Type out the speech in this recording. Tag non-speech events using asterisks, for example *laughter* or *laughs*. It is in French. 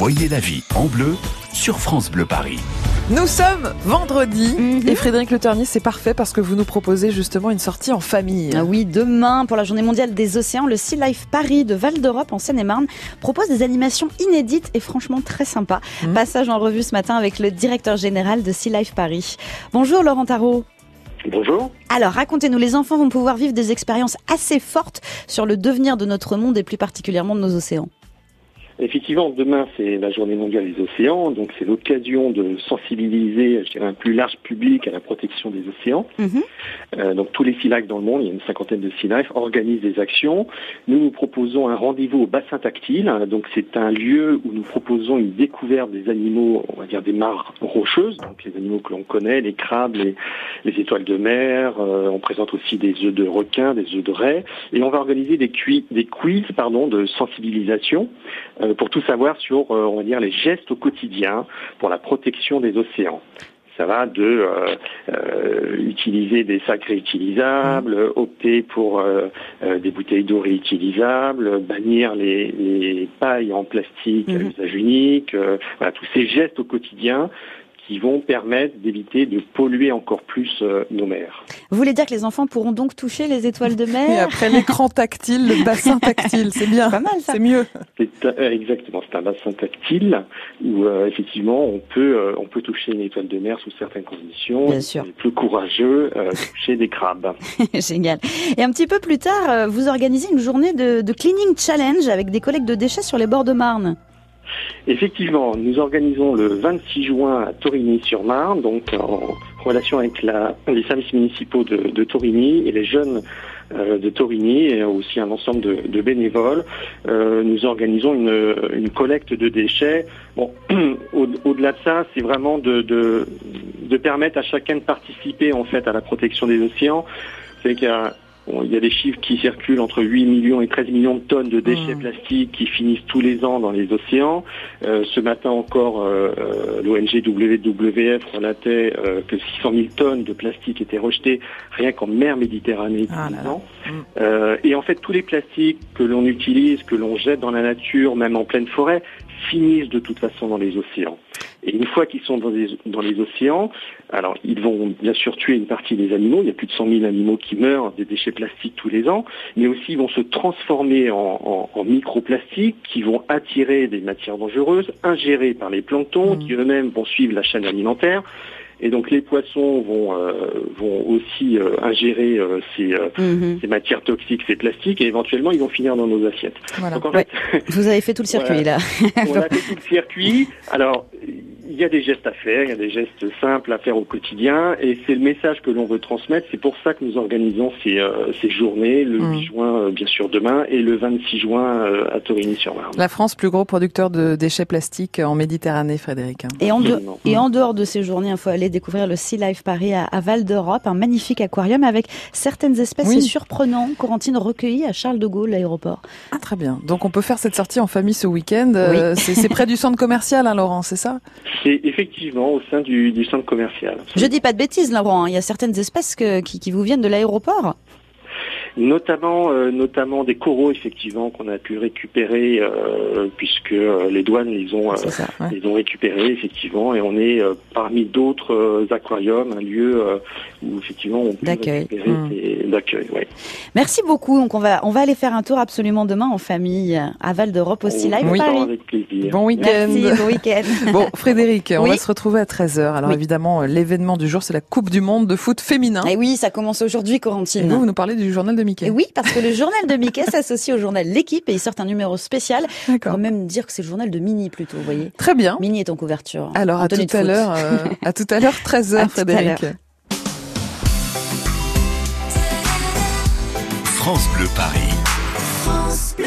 Voyez la vie en bleu sur France Bleu Paris. Nous sommes vendredi Mhm. et Frédéric Le Ternier, c'est parfait parce que vous nous proposez justement une sortie en famille. Ah oui, demain, pour la journée mondiale des océans, le Sea Life Paris de Val d'Europe en Seine-et-Marne propose des animations inédites et franchement très sympas. Mhm. Passage en revue ce matin avec le directeur général de Sea Life Paris. Bonjour Laurent Tarot. Bonjour. Alors, racontez-nous, les enfants vont pouvoir vivre des expériences assez fortes sur le devenir de notre monde et plus particulièrement de nos océans. Effectivement, demain c'est la journée mondiale des océans, donc c'est l'occasion de sensibiliser, je dirais, un plus large public à la protection des océans. Mhm. Euh, donc tous les Life dans le monde, il y a une cinquantaine de Life, organisent des actions. Nous nous proposons un rendez-vous au bassin tactile, donc c'est un lieu où nous proposons une découverte des animaux, on va dire des mares rocheuses, donc les animaux que l'on connaît, les crabes, les, les étoiles de mer. Euh, on présente aussi des œufs de requin, des œufs de raie, et on va organiser des, des quiz, pardon, de sensibilisation euh, pour tout savoir sur, euh, on va dire, les gestes au quotidien pour la protection des océans. Ça va de euh, euh, utiliser des sacs réutilisables, opter pour euh, euh, des bouteilles d'eau réutilisables, bannir les, les pailles en plastique à Mhm. usage unique, euh, voilà, tous ces gestes au quotidien qui vont permettre d'éviter de polluer encore plus euh, nos mers. Vous voulez dire que les enfants pourront donc toucher les étoiles de Et mer après l'écran tactile, le bassin *laughs* tactile, c'est bien. Pas mal ça. C'est mieux. C'est euh, exactement, c'est un bassin tactile où euh, effectivement on peut euh, on peut toucher une étoile de mer sous certaines conditions. Bien sûr. Les plus courageux euh, toucher des crabes. *laughs* Génial. Et un petit peu plus tard, euh, vous organisez une journée de, de cleaning challenge avec des collègues de déchets sur les bords de Marne. Effectivement, nous organisons le 26 juin à Torigny-sur-Marne, donc en relation avec les services municipaux de, Torigny et les jeunes euh, de Torigny et aussi un ensemble de, bénévoles. Euh, nous organisons une, collecte de déchets. Bon, *clears throat* au- au-delà de ça, c'est vraiment de, permettre à chacun de participer en fait à la protection des océans. C'est Bon, il y a des chiffres qui circulent entre 8 millions et 13 millions de tonnes de déchets Mmh. plastiques qui finissent tous les ans dans les océans. Euh, ce matin encore, euh, euh, l'ONG WWF relatait euh, que 600 000 tonnes de plastique étaient rejetées rien qu'en mer Méditerranée tous Ah les là là. ans. Mm. Euh, et en fait, tous les plastiques que l'on utilise, que l'on jette dans la nature, même en pleine forêt, finissent de toute façon dans les océans. Et une fois qu'ils sont dans les, dans les océans, alors ils vont bien sûr tuer une partie des animaux, il y a plus de 100 000 animaux qui meurent des déchets plastiques tous les ans, mais aussi ils vont se transformer en, en, en microplastiques qui vont attirer des matières dangereuses, ingérées par les planctons, Mhm. qui eux-mêmes vont suivre la chaîne alimentaire. Et donc les poissons vont, euh, vont aussi euh, ingérer euh, ces, euh, Mhm. ces matières toxiques, ces plastiques, et éventuellement ils vont finir dans nos assiettes. Voilà. Donc en Ouais. fait, Vous avez fait tout le circuit *laughs* là. on a fait tout le circuit. Alors, il y a des gestes à faire, il y a des gestes simples à faire au quotidien, et c'est le message que l'on veut transmettre. C'est pour ça que nous organisons ces, euh, ces journées, le Mm. 8 juin, euh, bien sûr, demain, et le 26 juin euh, à Torigny-sur-Marne. La France, plus gros producteur de déchets plastiques en Méditerranée, Frédéric. hein. Et en, de- Absolument. et en dehors de ces journées, il faut aller découvrir le Sea Life Paris à, à Val d'Europe, un magnifique aquarium avec certaines espèces Oui. C'est surprenant, Corentine recueillie à Charles de Gaulle, l'aéroport. Ah, très bien. Donc on peut faire cette sortie en famille ce week-end. Euh, c'est c'est près du centre commercial, hein, Laurent, c'est ça? C'est effectivement au sein du, centre commercial. Je dis pas de bêtises, Laurent, hein, il y a certaines espèces qui vous viennent de l'aéroport. Notamment, euh, notamment des coraux, effectivement, qu'on a pu récupérer, euh, puisque euh, les douanes les ont, euh, ça. Ouais. les ont récupérés, effectivement, et on est euh, parmi d'autres euh, aquariums, un lieu euh, où, effectivement, on peut D'accueil. récupérer Mm. ces- d'accueil, ouais. Merci beaucoup. Donc on va on va aller faire un tour absolument demain en famille à Val d'Europe au Sea Life On Oui. Bon week-end. Merci, bon week-end. *laughs* Bon, Frédéric, on Oui. va se retrouver à 13h. Alors Oui. évidemment, l'événement du jour, c'est la Coupe du Monde de foot féminin. Et oui, ça commence aujourd'hui, Et Corentine. vous, vous nous parlez du journal de Mickey. Et oui, parce que le journal de Mickey *laughs* s'associe au journal L'équipe et il sort un numéro spécial. On D'accord. va même dire que c'est le journal de Mini plutôt, vous voyez. Très bien. Mini est en couverture. Alors En à tout de à l'heure, euh, *laughs* à tout à l'heure, 13h, À tout à Frédéric. l'heure. France Bleu Paris. France Bleu.